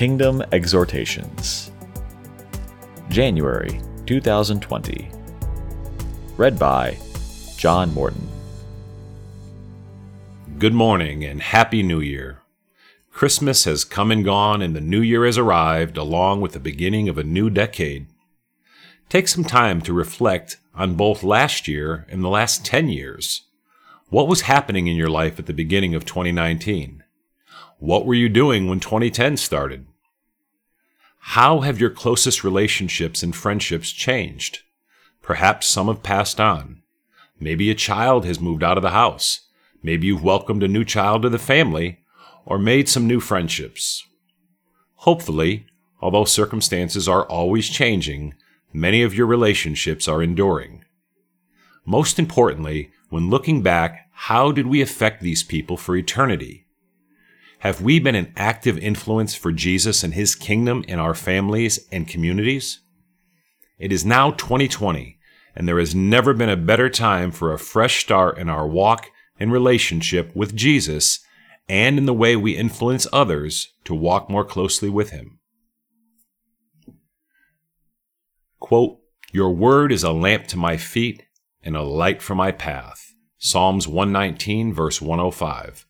Kingdom Exhortations, January 2020. Read by John Morton. Good morning and Happy New Year. Christmas has come and gone, and the New Year has arrived along with the beginning of a new decade. Take some time to reflect on both last year and the last 10 years. What was happening in your life at the beginning of 2019? What were you doing when 2010 started? How have your closest relationships and friendships changed? Perhaps some have passed on. Maybe a child has moved out of the house. Maybe you've welcomed a new child to the family or made some new friendships. Hopefully, although circumstances are always changing, many of your relationships are enduring. Most importantly, when looking back, how did we affect these people for eternity? Have we been an active influence for Jesus and his kingdom in our families and communities? It is now 2020, and there has never been a better time for a fresh start in our walk and relationship with Jesus and in the way we influence others to walk more closely with him. Quote, Your word is a lamp to my feet and a light for my path. Psalms 119, verse 105.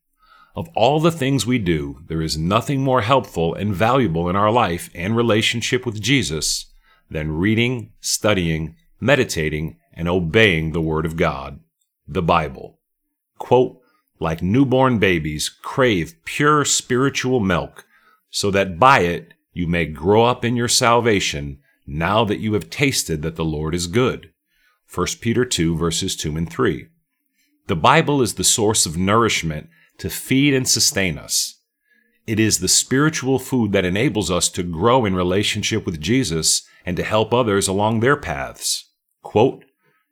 Of all the things we do, there is nothing more helpful and valuable in our life and relationship with Jesus than reading, studying, meditating, and obeying the Word of God, the Bible. Quote, like newborn babies, crave pure spiritual milk, so that by it you may grow up in your salvation now that you have tasted that the Lord is good. 1 Peter 2 verses 2 and 3. The Bible is the source of nourishment to feed and sustain us. It is the spiritual food that enables us to grow in relationship with Jesus and to help others along their paths. Quote,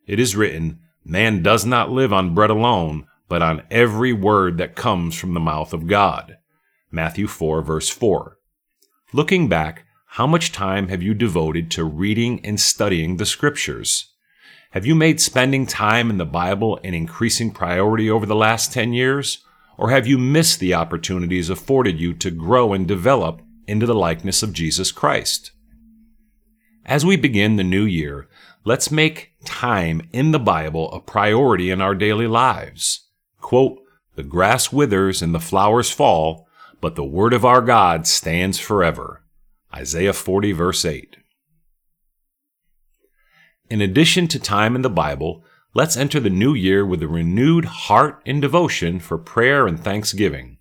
it is written, Man does not live on bread alone, but on every word that comes from the mouth of God. Matthew 4, verse 4. Looking back, how much time have you devoted to reading and studying the Scriptures? Have you made spending time in the Bible an increasing priority over the last 10 years? Or have you missed the opportunities afforded you to grow and develop into the likeness of Jesus Christ? As we begin the new year, let's make time in the Bible a priority in our daily lives. Quote, the grass withers and the flowers fall, but the word of our God stands forever. Isaiah 40, verse 8. In addition to time in the Bible, let's enter the new year with a renewed heart and devotion for prayer and thanksgiving.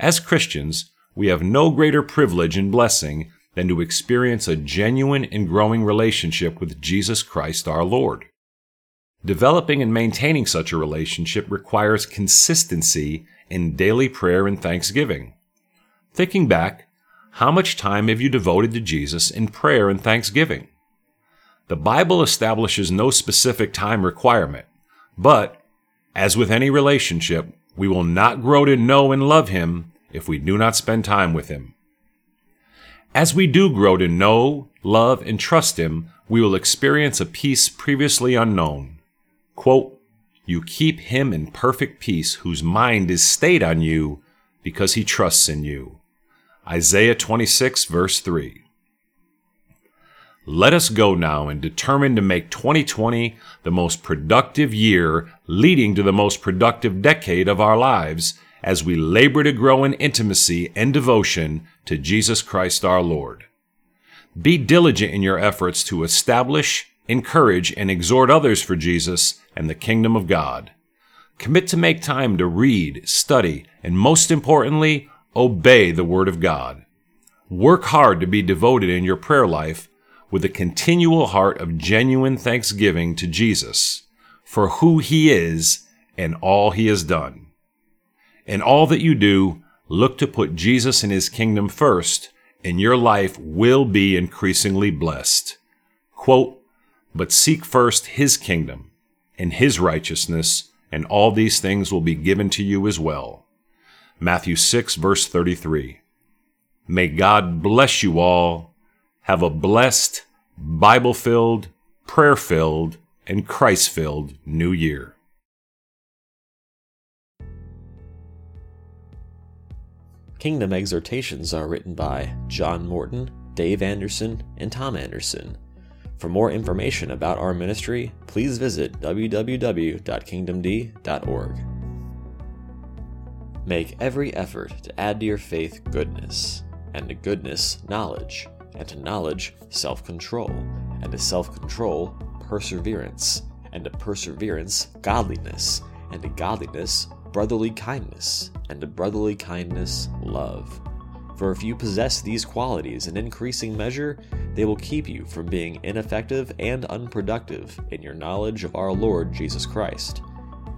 As Christians, we have no greater privilege and blessing than to experience a genuine and growing relationship with Jesus Christ our Lord. Developing and maintaining such a relationship requires consistency in daily prayer and thanksgiving. Thinking back, how much time have you devoted to Jesus in prayer and thanksgiving? The Bible establishes no specific time requirement, but, as with any relationship, we will not grow to know and love Him if we do not spend time with Him. As we do grow to know, love, and trust Him, we will experience a peace previously unknown. Quote, You keep him in perfect peace whose mind is stayed on you because he trusts in you. Isaiah 26, verse 3. Let us go now and determine to make 2020 the most productive year leading to the most productive decade of our lives as we labor to grow in intimacy and devotion to Jesus Christ our Lord. Be diligent in your efforts to establish, encourage, and exhort others for Jesus and the kingdom of God. Commit to make time to read, study, and most importantly, obey the Word of God. Work hard to be devoted in your prayer life with a continual heart of genuine thanksgiving to Jesus for who He is and all He has done. In all that you do, look to put Jesus and His kingdom first, and your life will be increasingly blessed. Quote, but seek first His kingdom and His righteousness, and all these things will be given to you as well. Matthew 6, verse 33. May God bless you all have a blessed, Bible filled, prayer filled, and Christ filled new year. Kingdom exhortations are written by John Morton, Dave Anderson, and Tom Anderson. For more information about our ministry, please visit www.kingdomd.org. Make every effort to add to your faith goodness, and to goodness, knowledge, and to knowledge, self control, and to self control, perseverance, and to perseverance, godliness, and to godliness, brotherly kindness, and to brotherly kindness, love. For if you possess these qualities in increasing measure, they will keep you from being ineffective and unproductive in your knowledge of our Lord Jesus Christ.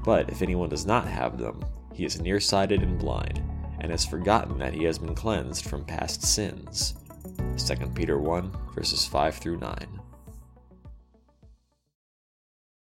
But if anyone does not have them, he is nearsighted and blind, and has forgotten that he has been cleansed from past sins. 2 Peter 1, verses 5 through 9.